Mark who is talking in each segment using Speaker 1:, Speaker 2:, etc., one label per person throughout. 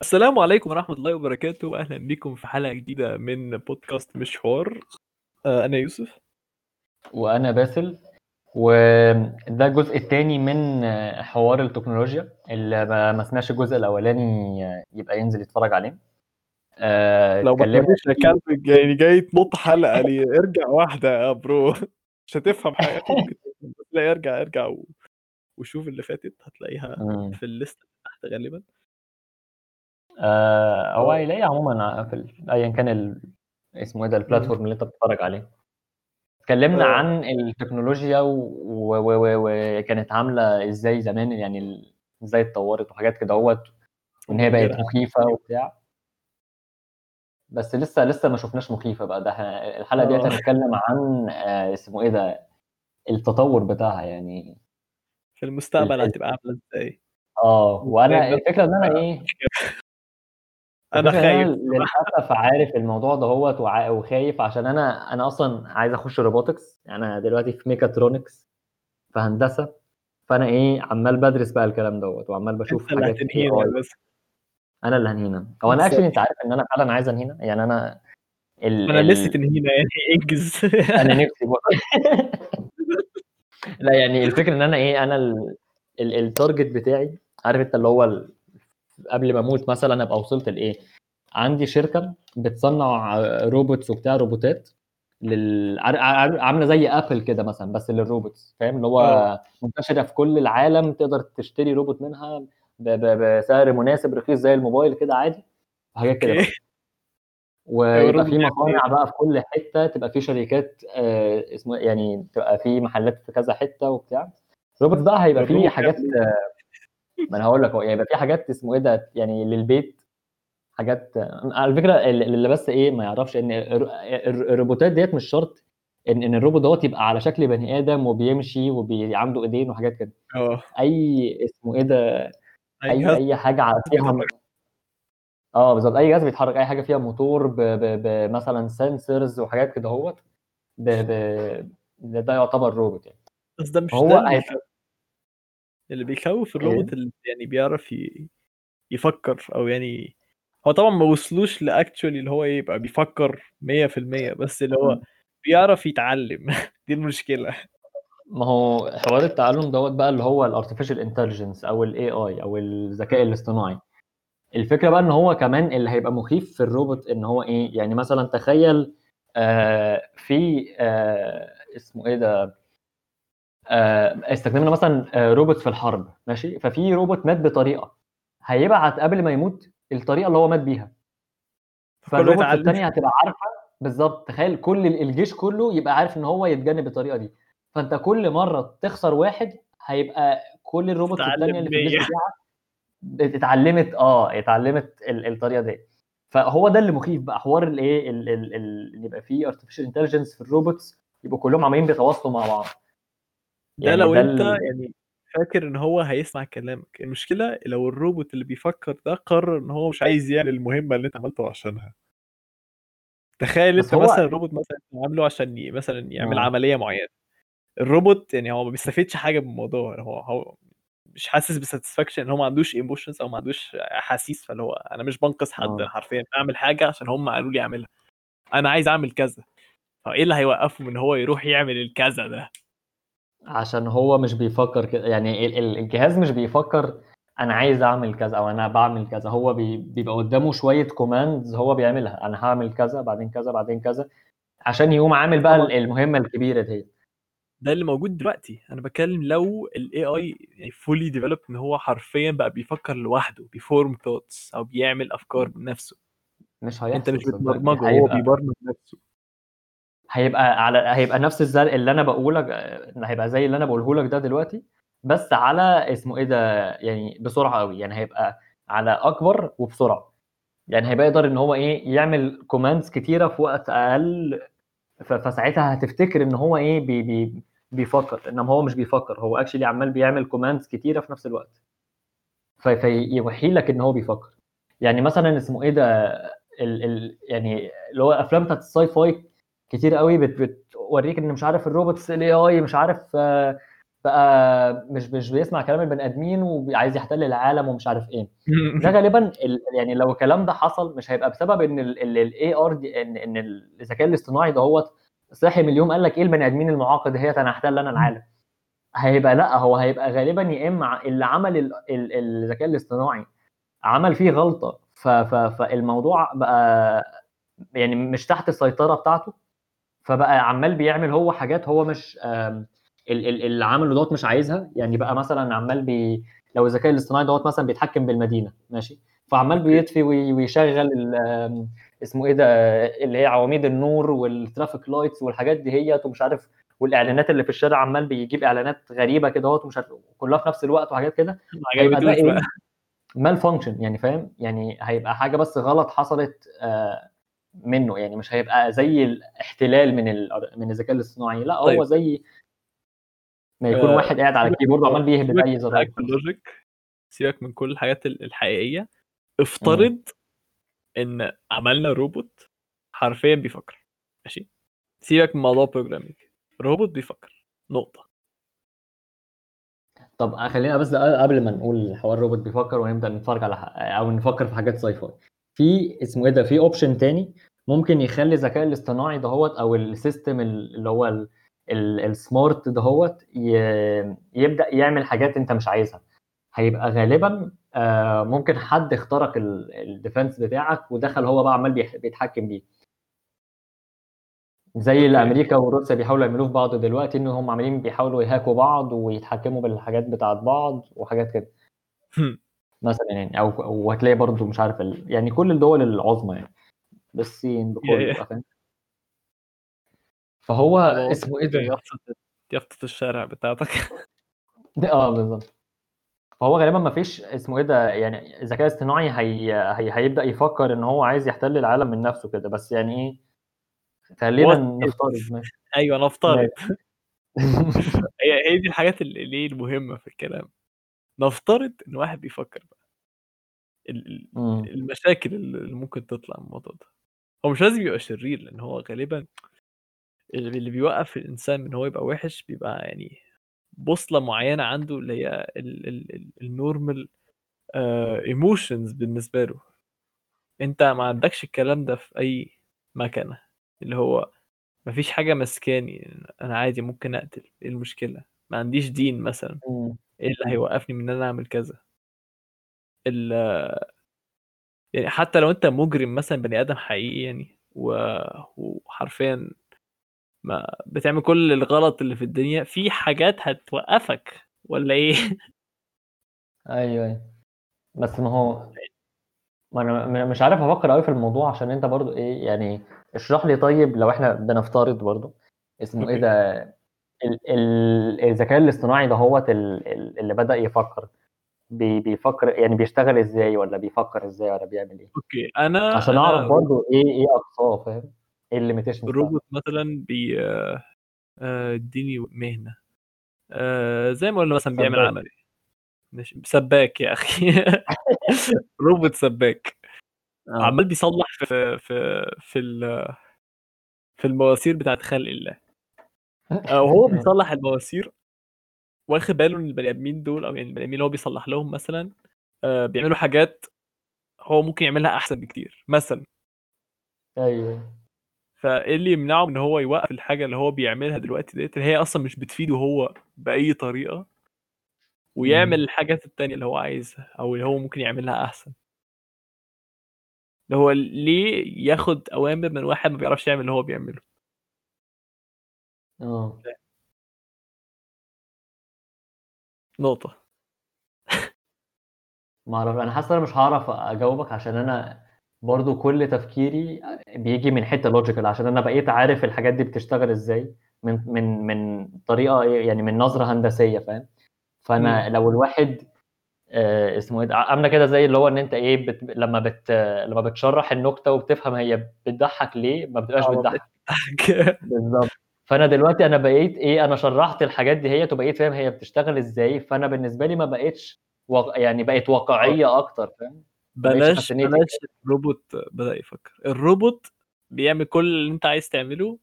Speaker 1: السلام عليكم ورحمة الله وبركاته. أهلا بكم في حلقة جديدة من بودكاست مش حوار آه، أنا يوسف.
Speaker 2: وأنا باسل. وده الجزء الثاني من حوار التكنولوجيا اللي ما سمعش الجزء الأولاني يبقى ينزل يتفرج عليه. آه،
Speaker 1: لو ما
Speaker 2: اتكلمنا
Speaker 1: تقوليش يا كلب يعني جاي تنط حلقة لي. ارجع واحدة يا برو. مش هتفهم حاجة. لا ارجع ارجع و... وشوف اللي فاتت. هتلاقيها. في الليست اللي تحت غالبا.
Speaker 2: آه، هو
Speaker 1: آه
Speaker 2: هيلاقي عموما في ال- ايا كان ال... اسمه إيه ده. البلاتفورم اللي أنت بتتفرج عليه. اتكلمنا
Speaker 1: آه.
Speaker 2: عن التكنولوجيا وكانت و... و... وكانت عاملة إزاي زمان يعني ال... إزاي اتطورت وحاجات كده أهوت وإن هي بقت مخيفة وبتاع. بس لسه لسه ما شفناش مخيفة بقى. ده الحلقة
Speaker 1: آه.
Speaker 2: هنتكلم عن آه، اسمه إيه ده التطور بتاعها يعني.
Speaker 1: في
Speaker 2: ال...
Speaker 1: المستقبل
Speaker 2: ال...
Speaker 1: هتبقى عاملة
Speaker 2: إزاي؟ آه وأنا
Speaker 1: الفكرة
Speaker 2: إن
Speaker 1: أنا
Speaker 2: إيه أنا
Speaker 1: خايف
Speaker 2: للأسف عارف الموضوع ده وع- وخايف عشان أنا أنا أصلا عايز أخش robotics. يعني أنا دلوقتي في ميكاترونكس في هندسة. فأنا إيه عمال بدرس بقى الكلام دوت وعمال بشوف حاجات
Speaker 1: بس.
Speaker 2: أنا اللي هنهينا. أو
Speaker 1: أنا
Speaker 2: actually أنت عارف إن أنا فعلا عايز أنهينا؟ يعني أنا ال
Speaker 1: أنا لسه تنهينا يعني. إنجز.
Speaker 2: أنا نفسي بقى. لا يعني الفكرة إن أنا إيه أنا ال- ال- ال target بتاعي عارف أنت اللي هو قبل ما أموت مثلا أبقى وصلت لإيه؟ عندي شركة بتصنع robots وبتاع روبوتات لل... عاملة زي Apple كده مثلا بس لل robots فاهم؟ اللي هو منتشرة في كل العالم تقدر تشتري روبوت منها ب... ب... بسعر مناسب رخيص زي الموبايل كده عادي وحاجات كده بقى ويبقى في مصانع بقى في كل حتة تبقى في شركات آه، اسمه يعني تبقى في محلات في كذا حتة وبتاع. روبوت بقى هيبقى فيه حاجات
Speaker 1: إيه
Speaker 2: ما أنا هقول لك هو هيبقى في حاجات اسمه إيه ده يعني للبيت حاجات على فكرة اللي بس إيه ما يعرفش إن الر- الر- الروبوتات ديت مش شرط إن إن الروبوت دوت يبقى على شكل بني آدم وبيمشي وعنده إيدين وحاجات كده.
Speaker 1: آه.
Speaker 2: أي اسمه إيه ده أي أي حاجة فيها آه بالظبط. أي جهاز بيتحرك أي حاجة فيها موتور ب... ب... ب... مثلا sensors وحاجات كده أهوت ب... ب... ده, ده يعتبر روبوت يعني.
Speaker 1: بس ده مش
Speaker 2: هو
Speaker 1: ده اللي بيخوف الروبوت اللي يعني بيعرف ي- يفكر أو يعني هو طبعا ما وصلوش ل actually اللي هو إيه، يبقى بيفكر 100% بس اللي هو بيعرف يتعلم. دي المشكلة.
Speaker 2: ما هو حوار التعلم دوت بقى اللي هو ال artificial intelligence أو ال AI أو الذكاء الاصطناعي. الفكرة بقى إن هو كمان اللي هيبقى مخيف في الروبوت إن هو إيه يعني مثلا تخيل آه في آه اسمه إيه ده؟ استخدمنا مثلا آه روبوت في الحرب ماشي؟ ففي روبوت مات بطريقة هيبعت قبل ما يموت الطريقة اللي هو مات بيها. فالروبوت الثانية هتبقى عارفة. بالظبط. تخيل كل الجيش كله يبقى عارف إن هو يتجنب الطريقة دي. فأنت كل مرة تخسر واحد هيبقى كل ال robots
Speaker 1: الثانية
Speaker 2: اللي في الجيش
Speaker 1: 100
Speaker 2: بتاعك اتعلمت آه اتعلمت ال- الطريقة دي. فهو ده اللي مخيف بقى حوار ال AI ال- ال- ال- اللي يبقى فيه artificial intelligence في ال robots يبقوا كلهم عمالين بيتواصلوا مع بعض.
Speaker 1: ده
Speaker 2: يعني
Speaker 1: لو
Speaker 2: ده أنت.
Speaker 1: يعني فاكر إن هو هيسمع كلامك. المشكلة لو الروبوت اللي بيفكر ده قرر إن هو مش عايز يعمل المهمة اللي أنت عملته عشانها. تخيل أنت
Speaker 2: هو
Speaker 1: مثلا الروبوت مثلا عامله عشان ي- مثلا يعمل
Speaker 2: آه.
Speaker 1: عملية معينة. الروبوت يعني هو ما بيستفيدش حاجة من الموضوع هو هو مش حاسس ب satisfaction إن هو ما عندوش emotions أو ما عندوش أحاسيس فاللي هو أنا مش بنقذ حد
Speaker 2: آه.
Speaker 1: حرفيا بعمل حاجة عشان هم قالوا لي أعملها. أنا عايز أعمل كذا. فايه اللي هيوقفه من هو يروح يعمل الكذا ده؟
Speaker 2: عشان هو مش بيفكر كده. يعني ال- ال- الجهاز مش بيفكر أنا عايز أعمل كذا أو أنا بعمل كذا. هو بي... بيبقى قدامه شوية commands هو بيعملها. أنا هعمل كذا بعدين كذا بعدين كذا عشان يقوم عامل بقى المهمة الكبيرة دي.
Speaker 1: ده اللي موجود دلوقتي. أنا بتكلم لو ال AI يعني fully developed إن هو حرفيا بقى بيفكر لوحده بي form thoughts أو بيعمل أفكار بنفسه.
Speaker 2: مش
Speaker 1: أنت مش
Speaker 2: هيحصل
Speaker 1: بتبرمجه هو بيبرمج نفسه.
Speaker 2: هيبقى على هيبقى نفس الزرق اللي أنا بقوله لك هيبقى زي اللي أنا بقوله لك ده دلوقتي بس على اسمه إيه ده يعني بسرعة قوي يعني هيبقى على أكبر وبسرعة. يعني هيبقى يقدر إن هو إيه يعمل commands كتيرة في وقت أقل فساعتها هتفتكر إن هو إيه بي بي بيفكر إنما هو مش بيفكر هو actually عمال بيعمل commands كتيرة في نفس الوقت. في فيوحي لك إن هو بيفكر. يعني مثلا اسمه إيه ده ال ال يعني اللي هو أفلام بتاعت ال sci-fi كتير قوي بت بتوريك إن مش عارف ال robots ال AI مش عارف آه، بقى مش مش بيسمع كلام البني آدمين وعايز يحتل العالم ومش عارف إيه ده غالبا ال... يعني لو الكلام ده حصل مش هيبقى بسبب إن ال AI إن إن الذكاء الاصطناعي ده هو صحي من النوم قال لك إيه البني آدمين المعاقد ديت أنا هحتل أنا العالم هيبقى لأ هو هيبقى غالبا يا إما اللي عمل الذكاء الاصطناعي عمل فيه غلطة. فالموضوع بقى يعني مش تحت السيطرة بتاعته فبقى عمال بيعمل هو حاجات هو مش اللي عمله دوت مش عايزها. يعني بقى مثلا عمال بي لو الذكاء الاصطناعي دوت مثلا بيتحكم بالمدينة ماشي؟ فعمال بيطفي ويشغل اسمه إيه ده اللي هي عواميد النور وال traffic lights والحاجات دي هي ومش عارف والإعلانات اللي في الشارع عمال بيجيب إعلانات غريبة كده اهوت ومش عارف كلها في نفس الوقت وحاجات كده. هيبقى ده إيه؟ malfunction يعني فاهم؟ يعني هيبقى حاجة بس غلط حصلت آه منه يعني مش هيبقى زي الاحتلال من من الذكاء الاصطناعي. لا طيب. هو زي ما يكون آه واحد قاعد على الكيبورد وعمال بيهبد أي زرار
Speaker 1: ال logic سيبك من كل الحاجات الحقيقية. افترض م. إن عملنا روبوت حرفيا بيفكر ماشي؟ سيبك من موضوع programming روبوت بيفكر. نقطة.
Speaker 2: طب خلينا بس قبل ما نقول حوار روبوت بيفكر ونبدأ نتفرج على أو نفكر في حاجات sci-fi في اسمه إيه ده في option تاني ممكن يخلي الذكاء الاصطناعي دهوت أو ال system اللي هو السمارت دهوت يبدأ يعمل حاجات أنت مش عايزها. هيبقى غالبا آه، ممكن حد اخترق الديفنس بتاعك ودخل هو بقى عمال بيتحكم بيه. زي اللي أمريكا وروسيا بيحاولوا يعملوه في بعض دلوقتي إن هم عمالين بيحاولوا يهاكوا بعض ويتحكموا بالحاجات بتاعت بعض وحاجات كده. مثلا يعني أو وهتلاقي برضو مش عارف ال... يعني كل الدول العظمى يعني بالصين بكل فاهم فهو اسمه إيه ده؟
Speaker 1: يافطة الشارع بتاعتك.
Speaker 2: آه بالظبط. فهو غالبا ما فيش اسمه إيه ده يعني الذكاء الاصطناعي هي... هي... هيبدأ يفكر إن هو عايز يحتل العالم من نفسه كده. بس يعني إيه خلينا نفترض ماشي.
Speaker 1: أيوه نفترض. هي هي دي الحاجات اللي المهمة في الكلام. نفترض إن واحد بيفكر بقى. المشاكل اللي ممكن تطلع من الموضوع ده. هو مش لازم يبقى شرير لأن هو غالبا اللي بيوقف الإنسان من هو يبقى وحش بيبقى يعني بوصلة معينة عنده اللي هي ال normal emotions بالنسبة له. أنت ما عندكش الكلام ده في أي مكنة. اللي هو ما فيش حاجة مسكاني أنا عادي ممكن أقتل إيه المشكلة؟ ما عنديش دين مثلا. إيه اللي هيوقفني من إن أنا أعمل كذا؟ ال يعني حتى لو أنت مجرم مثلا بني آدم حقيقي يعني. وحرفيا ما بتعمل كل الغلط اللي في الدنيا في حاجات هتوقفك ولا إيه؟
Speaker 2: أيوه أيوه. بس ما هو ما أنا مش عارف أفكر قوي في الموضوع عشان أنت برضو إيه يعني اشرح لي طيب لو إحنا بنفترض برضو اسمه إيه ده الذكاء الاصطناعي ده هو اللي بدأ يفكر. بيفكر يعني بيشتغل إزاي ولا بيفكر إزاي ولا بيعمل إيه؟
Speaker 1: okay أنا
Speaker 2: عشان أعرف برضو إيه إيه أقصاه فاهم؟ إيه ال limitation
Speaker 1: الروبوت مثلا بي اديني مهنة. آه زي ما قلنا مثلا بيعمل عمل مش سباك يا أخي. روبوت سباك. آه. عمال بيصلح في في في في المواسير بتاعت خلق الله. وهو بيصلح المواسير. واخد باله إن البني آدمين دول أو يعني البني آدمين اللي هو بيصلح لهم مثلا آه بيعملوا حاجات هو ممكن يعملها أحسن بكتير. مثلا.
Speaker 2: أيوه.
Speaker 1: فإيه اللي يمنعه إن هو يوقف الحاجة اللي هو بيعملها دلوقتي ديت؟ اللي هي أصلا مش بتفيده هو بأي طريقة. ويعمل الحاجات التانية اللي هو عايزها أو اللي هو ممكن يعملها أحسن. اللي هو ليه ياخد أوامر من واحد ما بيعرفش يعمل اللي هو بيعمله؟
Speaker 2: آه.
Speaker 1: نقطة.
Speaker 2: ما أعرف أنا حاسس أنا مش هعرف أجاوبك عشان أنا برضو كل تفكيري بيجي من حتة لوجيكال عشان أنا بقيت عارف الحاجات دي بتشتغل إزاي من من من طريقة يعني من نظرة هندسية فاهم؟ فأنا م. لو الواحد آه اسمه إيه عاملة كده زي اللي هو إن أنت إيه بت... لما بت لما بتشرح النكتة وبتفهم هي بتضحك ليه ما بتبقاش آه، بتضحك. بالظبط فأنا دلوقتي أنا بقيت إيه أنا شرحت الحاجات دي هي وبقيت فاهم هي بتشتغل إزاي. فأنا بالنسبة لي ما بقتش و... يعني بقت واقعية أكتر فاهم؟
Speaker 1: بلاش بلاش الروبوت بدأ يفكر. الروبوت بيعمل كل اللي أنت عايز تعمله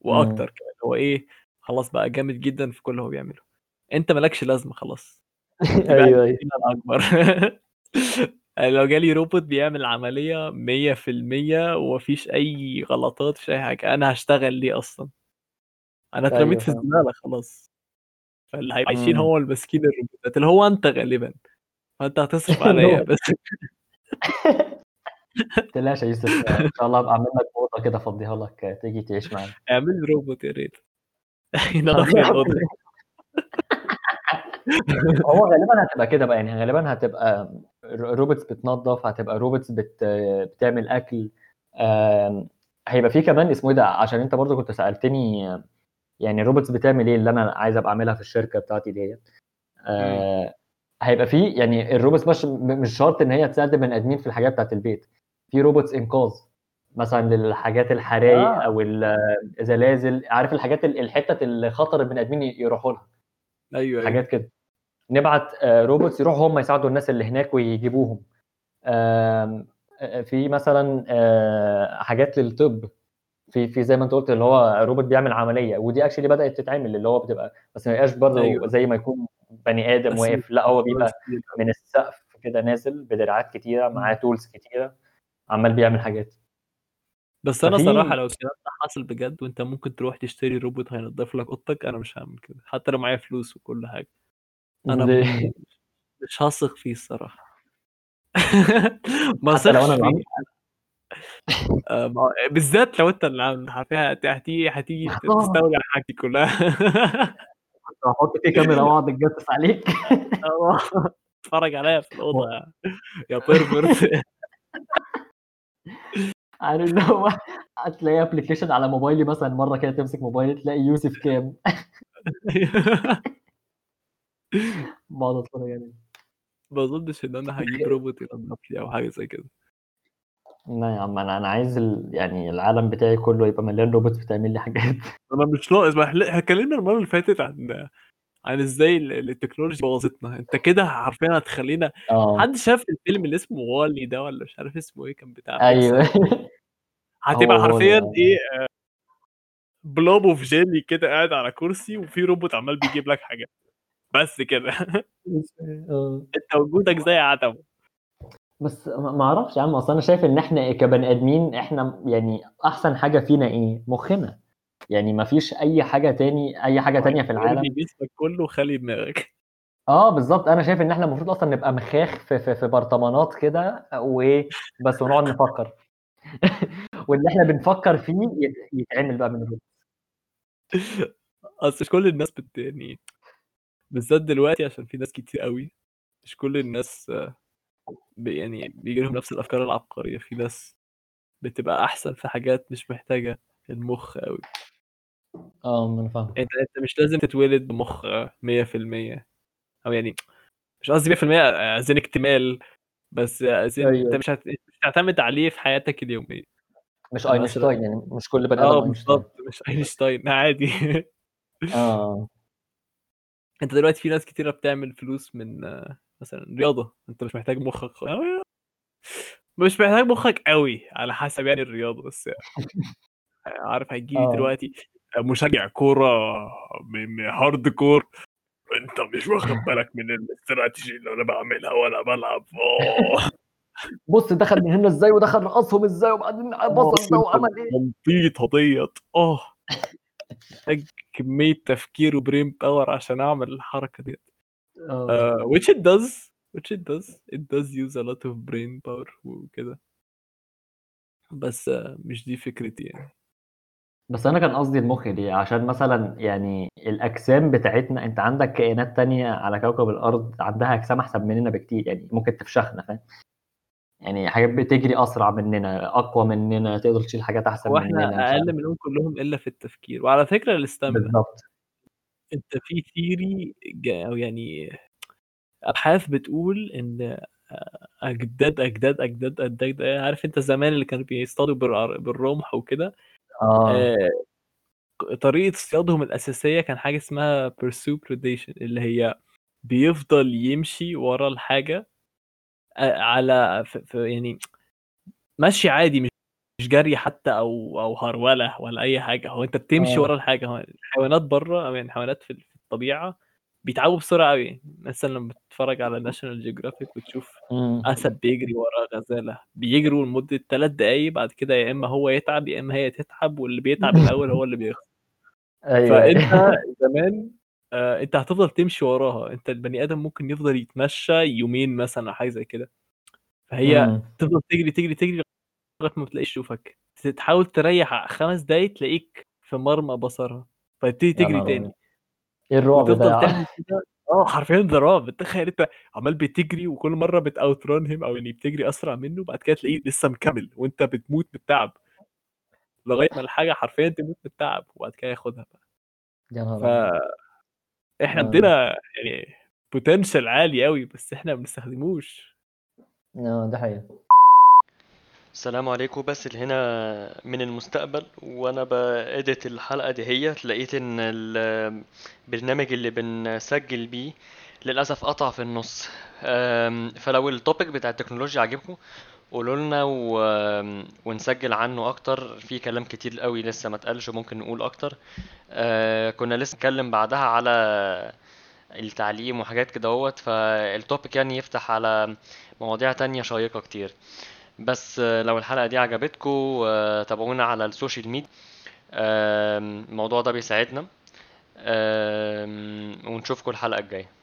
Speaker 1: وأكتر كمان. هو إيه خلاص بقى جامد جدا في كل اللي هو بيعمله. أنت مالكش لازمة خلاص.
Speaker 2: أيوه أيوه.
Speaker 1: الأكبر. لو جالي روبوت بيعمل عملية 100% ومفيش أي غلطات مفيش أي حاجة أنا هشتغل ليه أصلا؟ أنا اترميت
Speaker 2: أيوه
Speaker 1: في الزبالة خلاص. فاللي هيبقى عايشين
Speaker 2: امم.
Speaker 1: هو المسكين الروبوتات اللي هو أنت غالبا. فأنت هتصرف عليا بس.
Speaker 2: تقلقش يا يوسف إن شاء الله ابقى أعمل لك أوضة كده أفضيها لك تيجي تعيش معانا.
Speaker 1: اعمل لي روبوت يا ريت.
Speaker 2: هو غالبا هتبقى كده بقى يعني غالبا هتبقى robots بتنظف هتبقى robots بت... بتعمل أكل هيبقى في كمان اسمه إيه ده؟ عشان أنت برضو كنت سألتني يعني ال robots بتعمل إيه اللي أنا عايز ابقى اعملها في الشركة بتاعتي ديت؟ آه، هيبقى في يعني ال robots مش مش شرط إن هي تساعد البني آدمين في الحاجات بتاعت البيت. في robots انقاذ مثلا للحاجات الحرايق
Speaker 1: آه.
Speaker 2: أو الزلازل. عارف الحاجات ال- الحتت اللي خطر البني آدمين يروحوا لها.
Speaker 1: أيوه أيوه.
Speaker 2: حاجات كده. نبعت آه، robots يروحوا هم يساعدوا الناس اللي هناك ويجيبوهم. آه، في مثلا آه، حاجات للطب. في في زي ما انت قلت اللي هو روبوت بيعمل عملية ودي actually بدأت تتعمل اللي هو بتبقى بس ما يبقاش برضه
Speaker 1: أيوة.
Speaker 2: زي ما يكون بني
Speaker 1: آدم
Speaker 2: واقف لأ هو بيبقى. من السقف كده نازل بدراعات كتيرة معاه. tools كتيرة عمال بيعمل حاجات
Speaker 1: بس أنا
Speaker 2: ففي-
Speaker 1: صراحة لو الكلام ده حصل بجد وأنت ممكن تروح تشتري روبوت هينضف لك أوضتك أنا مش هعمل كده حتى لو معايا فلوس وكل
Speaker 2: حاجة
Speaker 1: أنا مش هثق فيه الصراحة ما
Speaker 2: حتى لو أنا
Speaker 1: فيه بالذات لو انت اللي عامل حرفيا هتيجي هتيجي
Speaker 2: آه.
Speaker 1: تستولي على حاجتي كلها.
Speaker 2: كنت هحط فيه كاميرا وأقعد أتجسس عليك.
Speaker 1: آه، اتفرج عليا في الأوضة يا- pervert
Speaker 2: عارف اللي هو هتلاقي application على موبايلي مثلا مرة كده تمسك موبايلي تلاقي يوسف كام. بقعد أتفرج عليه.
Speaker 1: ما أظنش إن أنا هجيب روبوت ينضف لي أو حاجة زي كده.
Speaker 2: لا يا عم أنا أنا عايز ال... يعني العالم بتاعي كله يبقى مليان robots بتعمل لي حاجات.
Speaker 1: أنا مش ناقص ما إحنا اتكلمنا المرة اللي فاتت عن عن إزاي ال- التكنولوجيا بوظتنا. أنت كده حرفيا هتخلينا
Speaker 2: آه.
Speaker 1: حد شاف الفيلم اللي اسمه والي ده ولا مش عارف اسمه إيه كان بتاع أيوه. هتبقى حرفيا
Speaker 2: ده.
Speaker 1: إيه آه، بلوب أوف جيلي كده قاعد على كرسي وفي روبوت عمال بيجيب لك حاجات. بس كده.
Speaker 2: آه.
Speaker 1: أنت وجودك زي عدمه.
Speaker 2: بس ما أعرفش يا عم اصل أنا شايف ان إحنا كبني ادمين إحنا يعني احسن حاجة فينا إيه؟ مخنا. يعني ما فيش اي حاجة تاني اي حاجة تانية في العالم.
Speaker 1: جسمك كله خلي دماغك.
Speaker 2: آه بالظبط أنا شايف ان إحنا المفروض أصلا نبقى مخاخ في في, في برطمانات كده وايه بس ونقعد نفكر. واللي إحنا بنفكر فيه يت- يتعمل بقى من غير.
Speaker 1: اصل مش كل الناس بت يعني بالذات دلوقتي عشان في ناس كتير قوي مش كل الناس يعني بيجي لهم نفس الأفكار العبقرية في ناس بتبقى أحسن في حاجات مش محتاجة المخ قوي
Speaker 2: آه ما أنا فاهم
Speaker 1: أنت أنت مش لازم تتولد بمخ آه، 100% أو يعني مش قصدي 100% عايزين اكتمال بس عايزين
Speaker 2: أيوة.
Speaker 1: أنت مش هت... مش هتعتمد عليه في حياتك اليومية.
Speaker 2: مش أينشتاين يعني مش كل بني
Speaker 1: آه
Speaker 2: آدم أينشتاين.
Speaker 1: بالظبط مش أينشتاين عادي.
Speaker 2: آه.
Speaker 1: أنت دلوقتي في ناس كتيرة بتعمل فلوس من آه، مثلا رياضة أنت مش محتاج مخك مش محتاج مخك قوي على حسب يعني الرياضة بس عارف هيجي لي
Speaker 2: آه.
Speaker 1: دلوقتي مشجع كورة م- م- hardcore أنت مش واخد بالك من الاستراتيجي اللي أنا بعملها وأنا بلعب.
Speaker 2: بص دخل من هنا إزاي ودخل رقصهم إزاي وبعدين بصل ده وعمل إيه؟
Speaker 1: تنطيط هضيط آه. محتاج كمية تفكير و brain power عشان أعمل الحركة دي
Speaker 2: آه
Speaker 1: uh, which it does which it does it does use a lot of brain power وكده. بس uh, مش دي فكرتي يعني.
Speaker 2: بس أنا كان قصدي المخ دي عشان مثلا يعني الأجسام بتاعتنا أنت عندك كائنات تانية على كوكب الأرض عندها أجسام أحسن مننا بكتير يعني ممكن تفشخنا فاهم؟ يعني حاجات بتجري أسرع مننا أقوى مننا تقدر تشيل حاجات أحسن مننا وإحنا.
Speaker 1: أقل منهم كلهم إلا في التفكير. وعلى فكرة الاستامنا
Speaker 2: بالظبط
Speaker 1: أنت في ثيري أو يعني أبحاث بتقول إن أجداد أجداد أجداد أجداد عارف أنت زمان اللي كانوا بيصطادوا بالر- بالرمح وكده؟
Speaker 2: آه.
Speaker 1: آه، طريقة اصطيادهم الأساسية كان حاجة اسمها pursue predation اللي هي بيفضل يمشي ورا الحاجة آه، على يعني ماشي عادي مش مش جري حتى أو أو هرولة ولا أي حاجة. هو أنت بتمشي
Speaker 2: آه.
Speaker 1: ورا الحاجة. هو الحيوانات بره أو يعني الحيوانات في الطبيعة بيتعبوا بسرعة قوي مثلا لما بتتفرج على ناشونال جيوغرافيك وتشوف أسد بيجري ورا غزالة. بيجروا لمدة ثلاث دقايق بعد كده يا إما هو يتعب يا إما هي تتعب واللي بيتعب الأول هو اللي بيخسر.
Speaker 2: أيوه
Speaker 1: فأنت زمان آه أنت هتفضل تمشي وراها. أنت البني آدم ممكن يفضل يتمشى يومين مثلا أو حاجة زي كده. فهي
Speaker 2: مم.
Speaker 1: تفضل تجري تجري تجري لغايه ما تلاقيش تشوفك تحاول تريح خمس دقايق تلاقيك في مرمى بصرها. فتبتدي تجري تاني.
Speaker 2: إيه الرعب ده
Speaker 1: آه حرفيا ده رعب. تخيل أنت عمال بتجري وكل مرة بت outrun him أو يعني بتجري أسرع منه بعد كده تلاقيه لسه مكمل وأنت بتموت من التعب. لغاية ما الحاجة حرفيا تموت من التعب وبعد كده ياخدها بقى.
Speaker 2: يا نهار
Speaker 1: ف. إحنا
Speaker 2: آه.
Speaker 1: عندنا يعني potential عالي قوي بس إحنا ما بنستخدموش.
Speaker 2: آه ده حقيقة.
Speaker 3: السلام عليكم. باسل هنا من المستقبل وأنا ب edit الحلقة دي هي لقيت إن البرنامج اللي بنسجل بيه للأسف قطع في النص. فلو ال topic بتاع التكنولوجيا عجبكم قولوا لنا و... ونسجل عنه أكتر. في كلام كتير قوي لسه ما اتقالش وممكن نقول أكتر. أه كنا لسه نتكلم بعدها على التعليم وحاجات كده أهوت. فال topic يعني يفتح على مواضيع تانية شيقة كتير. بس آه، لو الحلقة دي عجبتكم آه، تابعونا على ال social media. الموضوع ده بيساعدنا. ونشوفكم الحلقة الجاية.